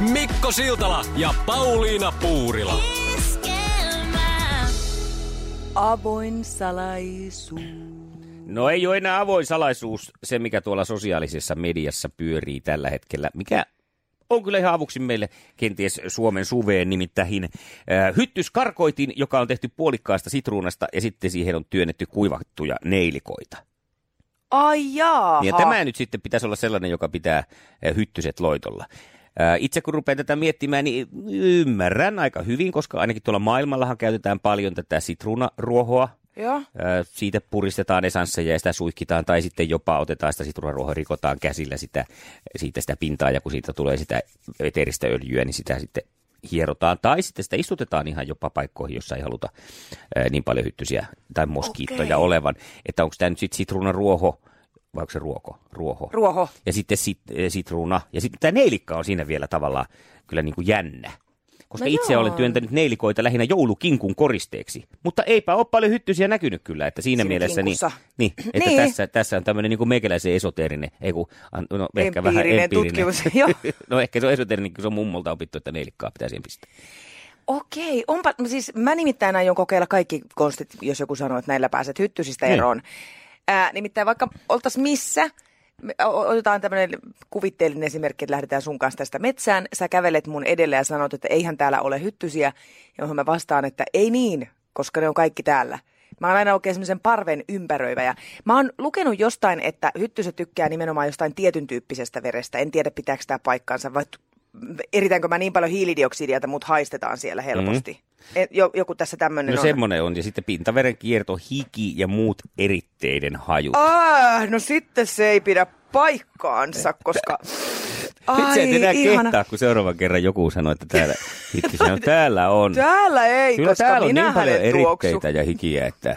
Mikko Siltala ja Pauliina Puurila. Avoin salaisuus. No ei ole enää avoin salaisuus se, mikä tuolla sosiaalisessa mediassa pyörii tällä hetkellä. Mikä on kyllä ihan avuksi meille kenties Suomen suveen nimittäin äh, hyttyskarkoitin, joka on tehty puolikkaasta sitruunasta ja sitten siihen on työnnetty kuivattuja neilikoita. Ai jaaha. Ja tämä nyt sitten pitäisi olla sellainen, joka pitää äh, hyttyset loitolla. Itse kun rupean tätä miettimään, niin ymmärrän aika hyvin, koska ainakin tuolla maailmallahan käytetään paljon tätä sitruunaruohoa. Joo. Siitä puristetaan esansseja ja sitä suihkitaan, tai sitten jopa otetaan sitä sitruunaruohoa, rikotaan käsillä sitä, siitä sitä pintaa, ja kun siitä tulee sitä eteeristä öljyä, niin sitä sitten hierotaan, tai sitten sitä istutetaan ihan jopa paikkoihin, jossa ei haluta ää, niin paljon hyttysiä tai moskiittoja Okei. olevan. Että onko tämä nyt sitten sitruunaruoho, vai onko se ruoko? Ruoho. Ruoho. Ja sitten sit, eh, sitruuna. Ja sitten tämä neilikka on siinä vielä tavallaan kyllä niin kuin jännä. Koska No itse joo. olen työntänyt neilikoita lähinnä joulukinkun koristeeksi. Mutta eipä ole paljon hyttysiä näkynyt kyllä, että siinä, Siinä mielessä niin, kinkussa. niin, että Niin. Tässä, tässä on tämmöinen niin meikäläisen esoteerinen, ei kun, no ehkä vähän Empiirinen tutkimus, joo. no ehkä se on esoteerinen, kun se on mummolta opittu, että neilikkaa pitää siihen pistää. Okei, onpa, siis mä nimittäin aion kokeilla kaikki konstit, jos joku sanoo, että näillä pääset hyttysistä Niin. eroon. Ää, nimittäin vaikka oltaisiin missä, otetaan tämmöinen kuvitteellinen esimerkki, että lähdetään sun kanssa tästä metsään, sä kävelet mun edelle ja sanot, että eihän täällä ole hyttysiä, johon mä vastaan, että ei niin, koska ne on kaikki täällä. Mä oon aina oikein semmoisen parven ympäröivä. Ja mä oon lukenut jostain, että hyttyset tykkää nimenomaan jostain tietyn tyyppisestä verestä. En tiedä, pitääkö tämä paikkaansa, vai eritäänkö mä niin paljon hiilidioksidia, että mut haistetaan siellä helposti. Mm. Jo, joku tässä tämmöinen No on. semmoinen on. Ja sitten pintaveren kierto, hiki ja muut eritteiden hajut. Ah, no sitten se ei pidä paikkaansa, koska... Nyt sä et enää ihana. kehtaa, kun seuraavan kerran joku sanoi, että täällä, hitsi, sanoi, täällä on. Täällä ei, Kyllä koska täällä on minä niin paljon hänet tuoksu. eritteitä ja hikiä, että...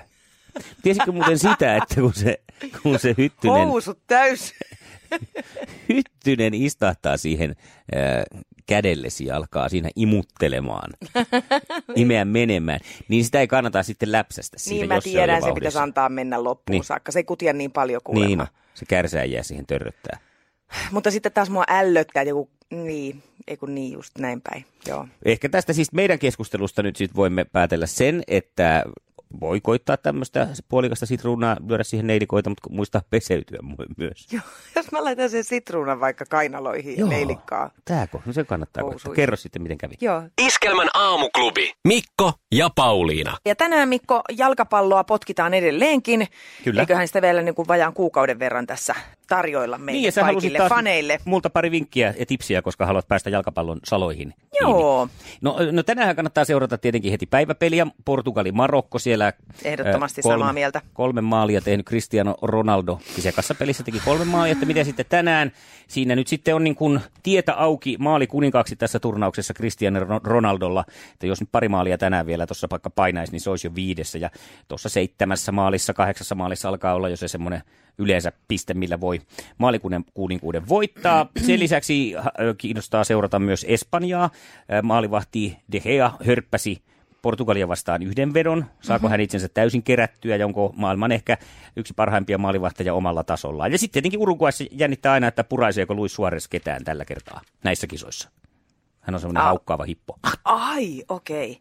Tiesitkö muuten sitä, että kun se, kun se hyttynen, Housut täys. hyttynen istahtaa siihen äh, kädellesi ja alkaa siinä imuttelemaan, imeä menemään, niin sitä ei kannata sitten läpsästä siitä, Niin mä jos se tiedän, jo se pitäisi antaa mennä loppuun Niin. saakka. Se ei kutia niin paljon kuulemma. Niin, no, se kärsää jää siihen törröttää. Mutta sitten taas mua ällöttää joku, niin, ei kun niin just näin päin. Joo. Ehkä tästä siis meidän keskustelusta nyt sitten voimme päätellä sen, että voi koittaa tämmöistä puolikasta sitruunaa, lyödä siihen neidikoita, mutta muistaa peseytyä myös. Joo, jos mä laitan sen sitruunan vaikka kainaloihin ja neilikkaa. Tääkö? No se kannattaa koittaa. Kerro sitten, miten kävi. Joo. Iskelmän aamuklubi. Mikko ja Pauliina. Ja tänään Mikko jalkapalloa potkitaan edelleenkin. Kyllä. Eiköhän sitä vielä niin kuin vajaan kuukauden verran tässä tarjoilla meille Niin, ja kaikille taas faneille. multa pari vinkkiä ja tipsiä, koska haluat päästä jalkapallon saloihin. Joo. kiinni. No, no tänään kannattaa seurata tietenkin heti päiväpeliä. Portugali, Marokko siellä. Ehdottomasti äh, samaa mieltä. Kolme maalia tehnyt Cristiano Ronaldo. Kisekassa pelissä teki kolme maalia, että miten sitten tänään. Siinä nyt sitten on niin kuin tietä auki maali kuninkaaksi tässä turnauksessa Cristiano Ro- Ronaldolla. Että jos nyt pari maalia tänään vielä tuossa vaikka painaisi, niin se olisi jo viidessä. Ja tuossa seitsemässä maalissa, kahdeksassa maalissa alkaa olla jo se semmoinen yleensä piste, millä voi maalikuninkuuden voittaa. Sen lisäksi äh, kiinnostaa seurata myös Espanjaa. Äh, Maalivahti De Gea hörppäsi Portugalia vastaan yhden vedon. Saako mm-hmm. hän itsensä täysin kerättyä ja onko maailman ehkä yksi parhaimpia maalivahteja omalla tasollaan. Ja sitten tietenkin Uruguayssa jännittää aina, että puraiseeko Luis Suarez ketään tällä kertaa näissä kisoissa. Hän on semmoinen Au. haukkaava hippo. Ai, okei.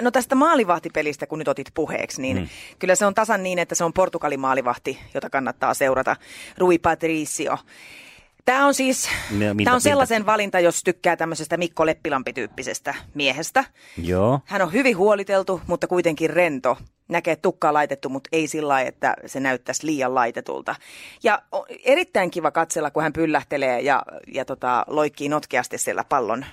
No tästä maalivahtipelistä, kun nyt otit puheeksi, niin mm. kyllä se on tasan niin, että se on Portugalin maalivahti, jota kannattaa seurata. Rui Patricio. Tämä on siis, No, miltä- tämä on miltä? sellaisen valinta, jos tykkää tämmöisestä Mikko Leppilampi-tyyppisestä miehestä. Joo. Hän on hyvin huoliteltu, mutta kuitenkin rento. Näkee tukkaa laitettu, mutta ei sillä lailla, että se näyttäisi liian laitetulta. Ja o- erittäin kiva katsella, kun hän pyllähtelee ja, ja tota, loikkii notkeasti siellä pallon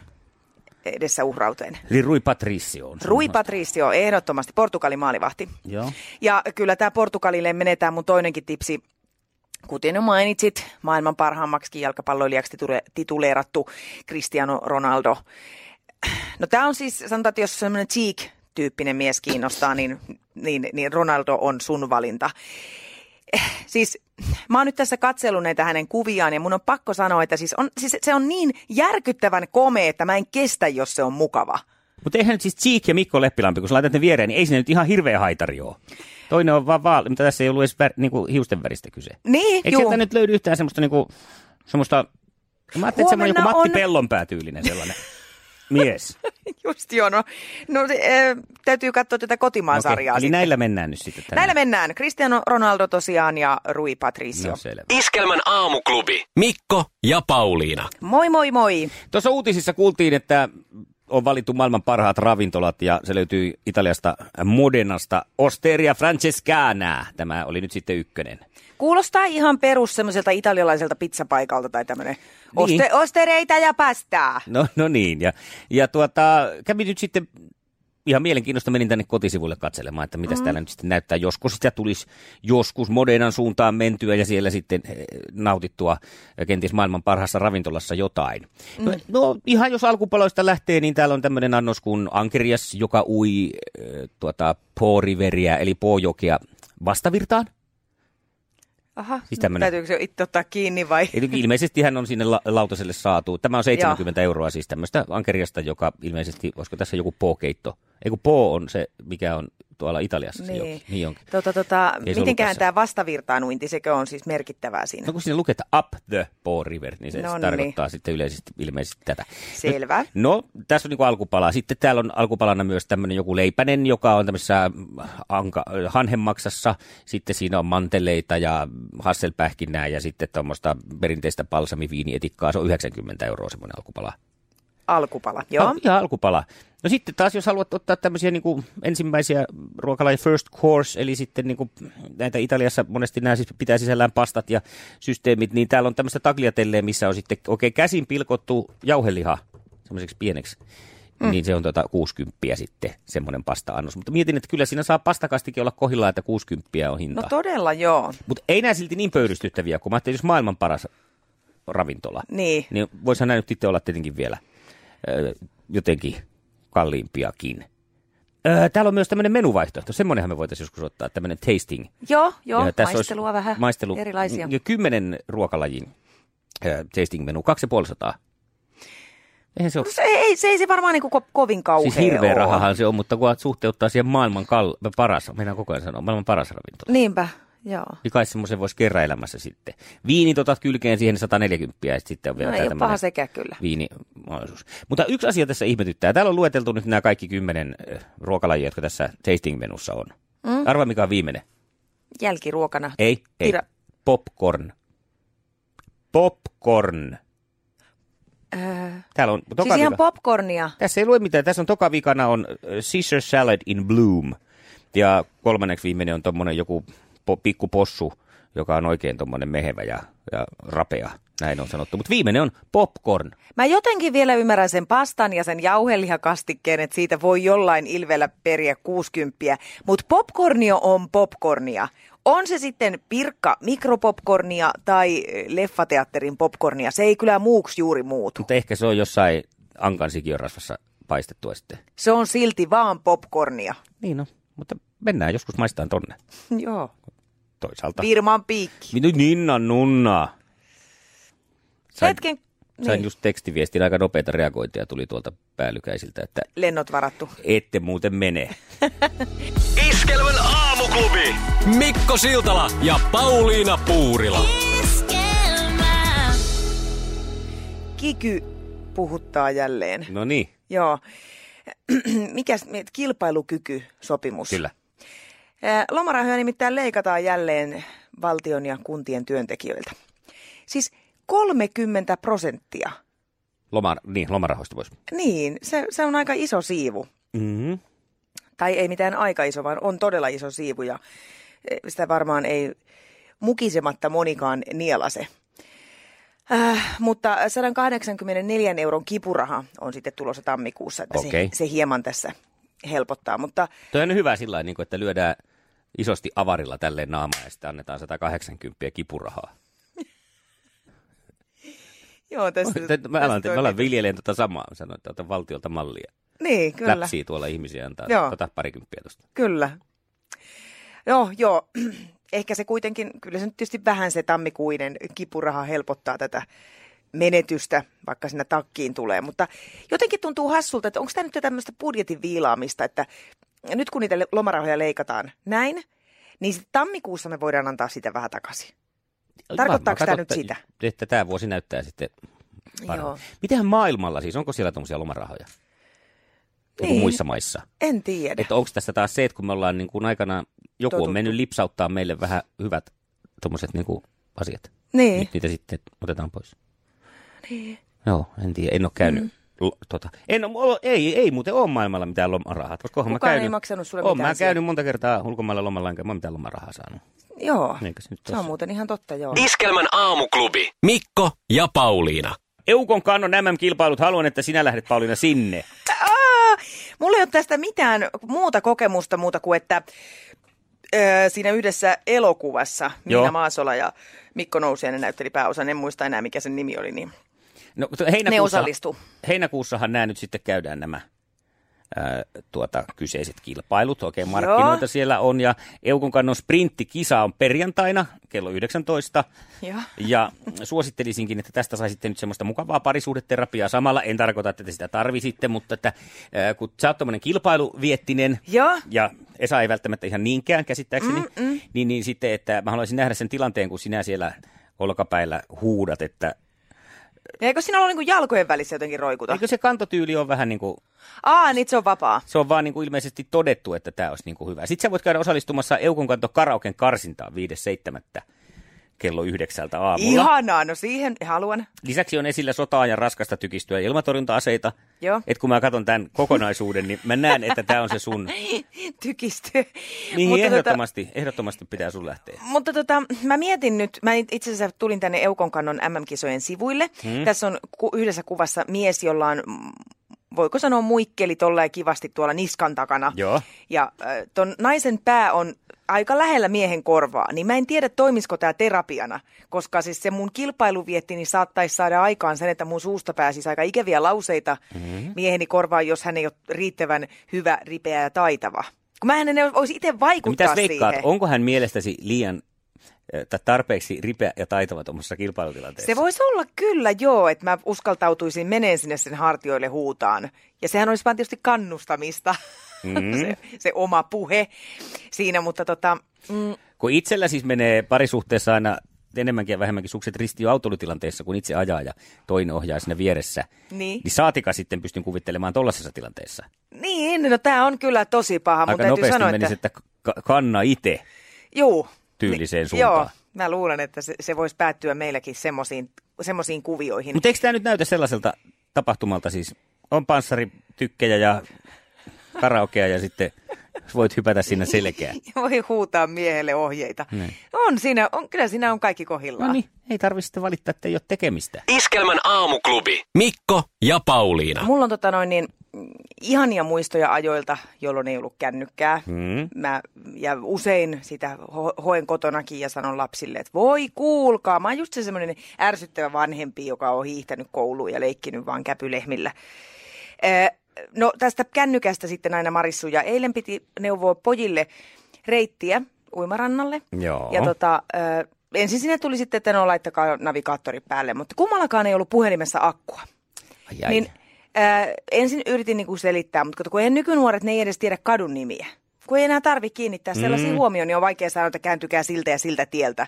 edessä uhrauteen. Eli Rui Patricio on. Rui Patricio, ehdottomasti Portugalin maalivahti. Joo. Ja kyllä tämä Portugalille menee tämä mun toinenkin tipsi. Kuten jo mainitsit, maailman parhaammaksi jalkapalloilijaksi titule- tituleerattu Cristiano Ronaldo. No tämä on siis, sanotaan, että jos semmoinen cheek-tyyppinen mies kiinnostaa, niin, niin, niin Ronaldo on sun valinta. Siis mä oon nyt tässä katsellut näitä hänen kuviaan ja mun on pakko sanoa, että siis, on, siis se on niin järkyttävän komea, että mä en kestä, jos se on mukava. Mutta eihän nyt siis Cheek ja Mikko Leppilampi, kun sä laitat ne viereen, niin ei se nyt ihan hirveä haitari ole. Toinen on vaan vaali, mutta tässä ei ollut edes vär, niinku hiusten väristä kyse. Niin, Eikö juu. sieltä nyt löydy yhtään semmoista niinku, semmoista, mä ajattelin, että semmoinen joku Huomenna Matti on- Pellonpää tyylinen sellainen mies. Just joo, no, no se, äh, täytyy katsoa tätä kotimaan sarjaa Eli sitten. näillä mennään nyt sitten tänään. Näillä mennään. Cristiano Ronaldo tosiaan ja Rui Patricio. No selvä. Iskelmän aamuklubi. Mikko ja Pauliina. Moi moi moi. Tuossa uutisissa kuultiin, että on valittu maailman parhaat ravintolat ja se löytyy Italiasta Modenasta. Osteria Francescana. Tämä oli nyt sitten ykkönen. Kuulostaa ihan perus semmoiselta italialaiselta pizzapaikalta tai tämmöinen Niin. oste, ostereita ja pastaa. No, no niin, ja, ja tuota, kävin nyt sitten ihan mielenkiinnosta menin tänne kotisivuille katselemaan, että mitä mm. täällä nyt sitten näyttää. Joskus sitä tulisi joskus Modenan suuntaan mentyä ja siellä sitten eh, nautittua eh, kenties maailman parhaassa ravintolassa jotain. Mm. No, no ihan jos alkupaloista lähtee, niin täällä on tämmöinen annos kuin Ankerias, joka ui äh, tuota, Po Riveria, eli Poojokea vastavirtaan. Aha, Siis tämmönen- täytyykö se itse ottaa kiinni vai? Eli ilmeisesti hän on sinne la- lautaselle saatu. Tämä on 70 euroa siis tämmöistä ankeriasta, joka ilmeisesti, olisiko tässä joku po-keitto? Ei kun po on se, mikä on tuolla Italiassa se Niin. joki. Niin onkin. Tota, tota, se tässä. tämä vastavirtaanuinti, sekö on siis merkittävää siinä? No kun siinä lukee, että up the Po River, niin se No no, niin. tarkoittaa sitten yleisesti ilmeisesti tätä. Selvä. No, tässä on niin alkupala. Sitten täällä on alkupalana myös tämmöinen joku leipänen, joka on tämmöisessä anka, hanhenmaksassa. Sitten siinä on manteleita ja hasselpähkinää ja sitten tuommoista perinteistä balsamiviinietikkaa. Se on 90 euroa semmoinen alkupala. Alkupala, joo. No, ihan alkupala. No sitten taas, jos haluat ottaa tämmöisiä niin kuin ensimmäisiä ruokalaji first course, eli sitten niin kuin näitä Italiassa monesti nämä siis pitää sisällään pastat ja systeemit, niin täällä on tämmöistä tagliatelleä, missä on sitten oikein käsin pilkottu jauheliha semmoiseksi pieneksi. Mm. Niin se on tuota 60 sitten, semmoinen pasta-annos. Mutta mietin, että kyllä siinä saa pastakastikin olla kohillaan, että 60 on hinta. No todella joo. Mutta ei nämä silti niin pöyristyttäviä, kun mä ajattelin, jos maailman paras ravintola, Niin. niin voisihan nämä nyt sitten olla tietenkin vielä jotenkin kalliimpiakin. Ö, täällä on myös tämmöinen menuvaihtoehto. Semmoinenhan me voitaisiin joskus ottaa, tämmöinen tasting. Joo, joo, Ja tässä maistelua olisi vähän maistelu, erilaisia. Ja kymmenen ruokalajin ö, tasting-menu, 250. Eihän se ole. No se, ei, se ei se varmaan niin ko- kovin kauhea Siis hirveä oo. rahahan se on, mutta kun suhteuttaa siihen maailman kal- paras, mennään koko ajan sanoa, maailman paras ravintola. Niinpä, joo. Niin kai semmoisen voisi kerran elämässä sitten. Viinit otat kylkeen siihen 140 ja sitten on vielä No ei paha sekään kyllä. viinimahdollisuus. Mutta yksi asia tässä ihmetyttää. Täällä on lueteltu nyt nämä kaikki kymmenen ruokalajia, jotka tässä tasting-menussa on. Mm. Arvaa, mikä on viimeinen. Jälkiruokana. Ei, ei. Tira- Popcorn. Popcorn. Öö, Täällä on toka siis ihan vika- popcornia. Tässä ei lue mitään. Tässä on toka vikana on Caesar Salad in Bloom. Ja kolmanneksi viimeinen on tommonen joku po, pikku possu, joka on oikein tommonen mehevä ja, ja rapea. Näin on sanottu. Mutta viimeinen on popcorn. Mä jotenkin vielä ymmärrän sen pastan ja sen jauhelihakastikkeen, että siitä voi jollain ilvellä periä 60, mutta popcornio on popcornia. On se sitten pirkka mikropopcornia tai leffateatterin popcornia, se ei kyllä muuksi juuri muutu. Mutta ehkä se on jossain ankan sikiörasvassa paistettua sitten. Se on silti vaan popcornia. Niin no, mutta mennään joskus maistaan tonne Joo. Toisaalta. Firman piikki. Nyt Ninna Nunna. Sain, Hetken, sain niin, just tekstiviestin, aika nopeita reagointia tuli tuolta päällykäisiltä, että lennot varattu. ette muuten mene. Iskelmän aamuklubi. Mikko Siltala ja Pauliina Puurila. Kiky puhuttaa jälleen. No niin, Joo. Mikäs, kilpailukykysopimus. kyllä. Ää, Lomarahoja nimittäin leikataan jälleen valtion ja kuntien työntekijöiltä. Siis 30 prosenttia. Loma, niin, lomarahoista voisi. Niin, se, se on aika iso siivu. Mm-hmm. Tai ei mitään aika iso, vaan on todella iso siivu ja eh, sitä varmaan ei mukisematta monikaan nielase. Äh, mutta 184 euron kipuraha on sitten tulossa tammikuussa, että Okei. se, se hieman tässä helpottaa. Mutta Toi on hyvä sillä lailla, niin että lyödään isosti avarilla tälleen naamaa ja sitten annetaan 180 kipurahaa. Joo, tästä, Mä alan, tästä mä alan tota samaa. Sanoin, että otan valtiolta mallia. Niin, kyllä. Läpsii tuolla ihmisiä antaa. Joo. Ota parikymppiä tuosta. Kyllä. No joo, ehkä se kuitenkin, kyllä se nyt tietysti vähän se tammikuinen kipuraha helpottaa tätä menetystä, vaikka sinne takkiin tulee. Mutta jotenkin tuntuu hassulta, että onko tämä nyt tämmöistä budjetin viilaamista, että nyt kun niitä lomarahoja leikataan näin, niin sitten tammikuussa me voidaan antaa sitä vähän takaisin. Tarkoittaako tämä nyt sitä? Että tämä vuosi näyttää sitten paremmin. Joo. Mitenhän maailmalla siis, onko siellä tuommoisia lomarahoja? Niin. Niin. muissa maissa. En tiedä. Että onko tässä taas se, että kun me ollaan niin kuin aikana, joku Totuttu. on mennyt lipsauttaa meille vähän hyvät tuommoiset niin kuin asiat. Niin. Nyt niitä sitten otetaan pois. Niin. Joo, en tiedä, en ole käynyt. Mm. L- tota. en, ei, ei muuten ole maailmalla mitään lomarahat. Koska oonhan mä Kukaan käynyt, ei maksanut sulle oon mitään mä käynyt monta kertaa ulkomailla lomalla, enkä mä mitään lomarahaa saanut. Joo, Eikä se nyt se on muuten ihan totta, joo. Iskelmän aamuklubi. Mikko ja Pauliina. Eukon kannon MM-kilpailut, haluan, että sinä lähdet Pauliina sinne. Aa, mulla ei ole tästä mitään muuta kokemusta muuta kuin, että ö, siinä yhdessä elokuvassa Joo. Minna Maasola ja Mikko Nousiainen näytteli pääosan, en muista enää mikä sen nimi oli. Niin. No, Ne osallistu. Heinäkuussahan nämä nyt sitten käydään nämä ää, tuota, kyseiset kilpailut. Oikein markkinoita Joo. siellä on. Ja Eukon kannon sprinttikisa on perjantaina kello 19. Joo. Ja suosittelisinkin, että tästä saisitte nyt semmoista mukavaa parisuhdeterapiaa samalla. En tarkoita, että te sitä tarvisitte, mutta että ää, kun sä oot tommonen kilpailuviettinen, Joo. ja Esa ei välttämättä ihan niinkään käsittääkseni, mm, Niin, niin sitten, että mä haluaisin nähdä sen tilanteen, kun sinä siellä olkapäillä huudat, että eikö siinä ollut niin jalkojen välissä jotenkin roikuta? eikö se kantotyyli ole vähän niin kuin Aa, niin se on vapaa. Se on vaan niin kuin ilmeisesti todettu, että tämä olisi niin kuin hyvä. Sitten sä voit käydä osallistumassa Eukon kanto karaoken karsintaan 5.7. kello yhdeksältä aamulla. Ihanaa, no siihen haluan. Lisäksi on esillä sotaa ja raskasta tykistöä ja ilmatorjunta-aseita. Joo. Et kun mä katson tämän kokonaisuuden, niin mä näen, että tämä on se sun. Tykistyy. Niihin Mutta tota- ehdottomasti, ehdottomasti pitää sun lähteä. Mutta tota, mä mietin nyt, mä itse asiassa tulin tänne Eukon kannon MM-kisojen sivuille. Hmm. Tässä on ku, yhdessä kuvassa mies, jolla on, voiko sanoa muikkeli tolla kivasti tuolla niskan takana. Joo. Ja ton naisen pää on aika lähellä miehen korvaa, niin mä en tiedä toimisiko tämä terapiana, koska siis se mun kilpailuvietti niin saattaisi saada aikaan sen, että mun suusta pääsisi aika ikäviä lauseita mm-hmm. mieheni korvaan, jos hän ei ole riittävän hyvä, ripeä ja taitava. Kun mä en olisi itse No vaikuttaa mitäs veikkaat, siihen. onko hän mielestäsi liian tai tarpeeksi ripeä ja taitava tuommoisessa kilpailutilanteessa? Se voisi olla kyllä joo, että mä uskaltautuisin meneen sinne sen hartioille huutaan. Ja sehän olisi vaan tietysti kannustamista, mm. se, se oma puhe siinä, mutta tota, mm, Kun itsellä siis menee parisuhteessa aina enemmänkin ja vähemmänkin sukset ristiin jo autoilutilanteessa, kun itse ajaa ja toinen ohjaa siinä vieressä. Niin. niin saatika sitten pystyn kuvittelemaan tollaisessa tilanteessa. niin, no tämä on kyllä tosi paha, mutta Aika täytyy nopeasti sanoa, menisi, että... että ka- kanna itse. Juu, tyyliseen Ni- suuntaan. Joo, mä luulen, että se, se voisi päättyä meilläkin semmoisiin semmoisiin kuvioihin. Mutta eikö tämä nyt näytä sellaiselta tapahtumalta siis? On panssaritykkejä ja karaokea ja sitten voit hypätä sinne selkään. Voi huutaa miehelle ohjeita. Niin. On siinä, on, kyllä siinä on kaikki kohillaan. No niin, ei tarvitse sitten valittaa, että ei ole tekemistä. Iskelmän aamuklubi. Mikko ja Pauliina. Mulla on tota noin niin, ihania muistoja ajoilta, jolloin ei ollut kännykkää. Hmm. Mä, ja usein sitä ho- hoen kotonakin ja sanon lapsille, että voi kuulkaa. Mä oon just se semmoinen ärsyttävä vanhempi, joka on hiihtänyt kouluun ja leikkinyt vaan käpylehmillä. Ee, no tästä kännykästä sitten aina Marissu ja eilen piti neuvoa pojille reittiä uimarannalle. Joo. Ja tota, ö, ensin sinne tuli sitten, että no laittakaa navigaattori päälle, mutta kummallakaan ei ollut puhelimessa akkua. Ai, ai. Niin äh, ensin yritin niinku selittää, mutta kun ei nykynuoret, ne ei edes tiedä kadun nimiä. Kun ei enää tarvitse kiinnittää sellaisia mm. huomioon, niin on vaikea sanoa, että kääntykää siltä ja siltä tieltä.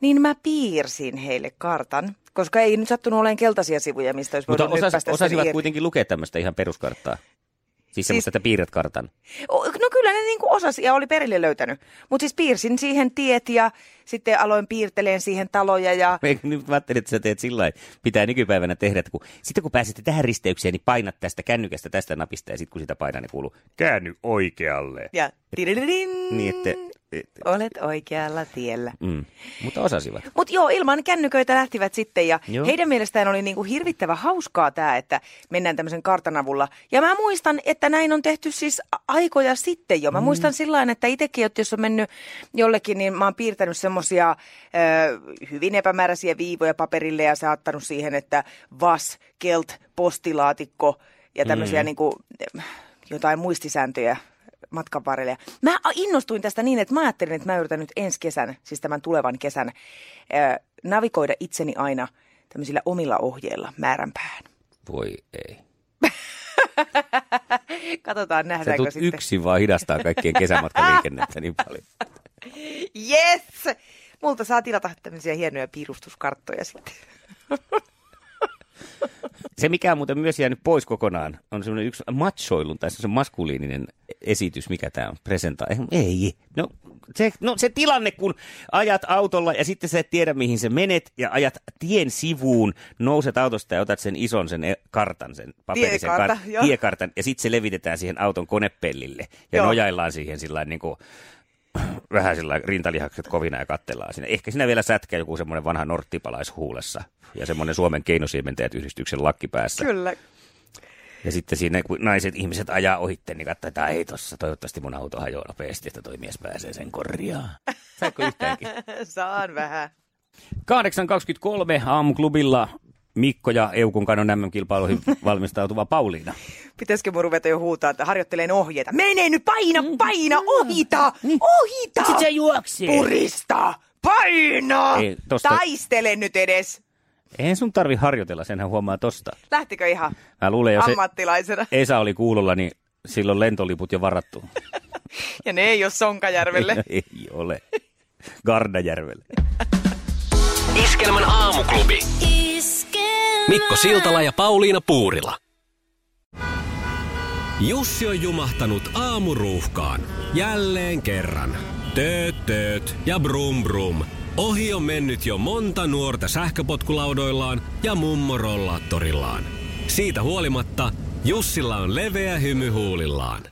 Niin mä piirsin heille kartan, koska ei nyt sattunut olemaan keltaisia sivuja, mistä olisi Mutta voinut osas, osasivat kuitenkin lukea tämmöistä ihan peruskarttaa. Siis semmoista, että piirrät kartan. Kyllä ne niinku osasi ja oli perille löytänyt. Mutta siis piirsin siihen tiet ja sitten aloin piirteleen siihen taloja ja Eikö nyt mä ajattelin, että sä teet sillä lailla, pitää nykypäivänä tehdä, että kun, sitten kun pääsette tähän risteykseen, niin painat tästä kännykästä tästä napista ja sitten kun sitä painaa, niin kuuluu käänny oikealle. ja tidididin. Niin, että Olet oikealla tiellä. Mm. Mutta osasivat. Mutta joo, ilman kännyköitä lähtivät sitten ja Joo. heidän mielestään oli niinku hirvittävä hauskaa tämä, että mennään tämmöisen kartan avulla. Ja mä muistan, että näin on tehty siis aikoja sitten jo. Mä mm. muistan sillä tavalla, että itsekin, että jos on mennyt jollekin, niin mä oon piirtänyt semmosia ö, hyvin epämääräisiä viivoja paperille ja saattanut siihen, että vas, kelt, postilaatikko ja tämmöisiä mm. niinku, jotain muistisääntöjä matkan varrelle. Mä innostuin tästä niin, että mä ajattelin, että mä yritän nyt ensi kesän, siis tämän tulevan kesän, navigoida itseni aina tämmöisillä omilla ohjeilla määränpäähän. Voi ei. Katsotaan, nähdäänkö sitten. yksin vaan hidastaa kaikkien kesämatkaliikennettä niin paljon. Yes! Multa saa tilata tämmöisiä hienoja piirustuskarttoja sitten. Se, mikä on muuten myös jäänyt pois kokonaan, on semmoinen yksi machoilun tai se maskuliininen esitys, mikä tämä on, presenta. Eh, Ei, no se, no se tilanne, kun ajat autolla ja sitten sä et tiedä, mihin sä menet ja ajat tien sivuun, nouset autosta ja otat sen ison sen e- kartan, sen paperisen Tiekartta, kar- tiekartan ja sitten se levitetään siihen auton konepellille ja Joo. nojaillaan siihen sillä niin kuin vähän sillä rintalihakset kovina ja kattellaan sinne. Ehkä siinä vielä sätkä joku semmoinen vanha norttipalais huulessa ja semmoinen Suomen keinosiementäjät yhdistyksen lakki päässä. Kyllä. Ja sitten siinä, kun naiset ihmiset ajaa ohitte, niin katsotaan, että ei tossa, toivottavasti mun auto hajoaa nopeasti, että toi mies pääsee sen korjaan. Saiko yhtäänkin? Saan vähän. 8.23 aamuklubilla Mikko ja Eukun kannon MM-kilpailuihin valmistautuva Pauliina. Pitäisikö mun ruveta jo huutaa, että harjoitteleen ohjeita? Mene nyt, paina, paina, ohita, ohita! Sitten se juoksee. Purista! Paina! Ei, tosta- Taistele nyt edes! Eihän sun tarvi harjoitella, senhän huomaa tosta. Lähtikö ihan Mä luulen, jos se ammattilaisena? Esa oli kuulolla, niin silloin lentoliput jo varattu. Ja ne ei ole Sonkajärvelle. ei ole. Gardajärvelle. Iskelmän aamuklubi. Mikko Siltala ja Pauliina Puurila. Jussi on jumahtanut aamuruuhkaan. Jälleen kerran. Tööt, tööt ja brum brum. Ohi on mennyt jo monta nuorta sähköpotkulaudoillaan ja mummorollaattorillaan. Siitä huolimatta Jussilla on leveä hymy huulillaan.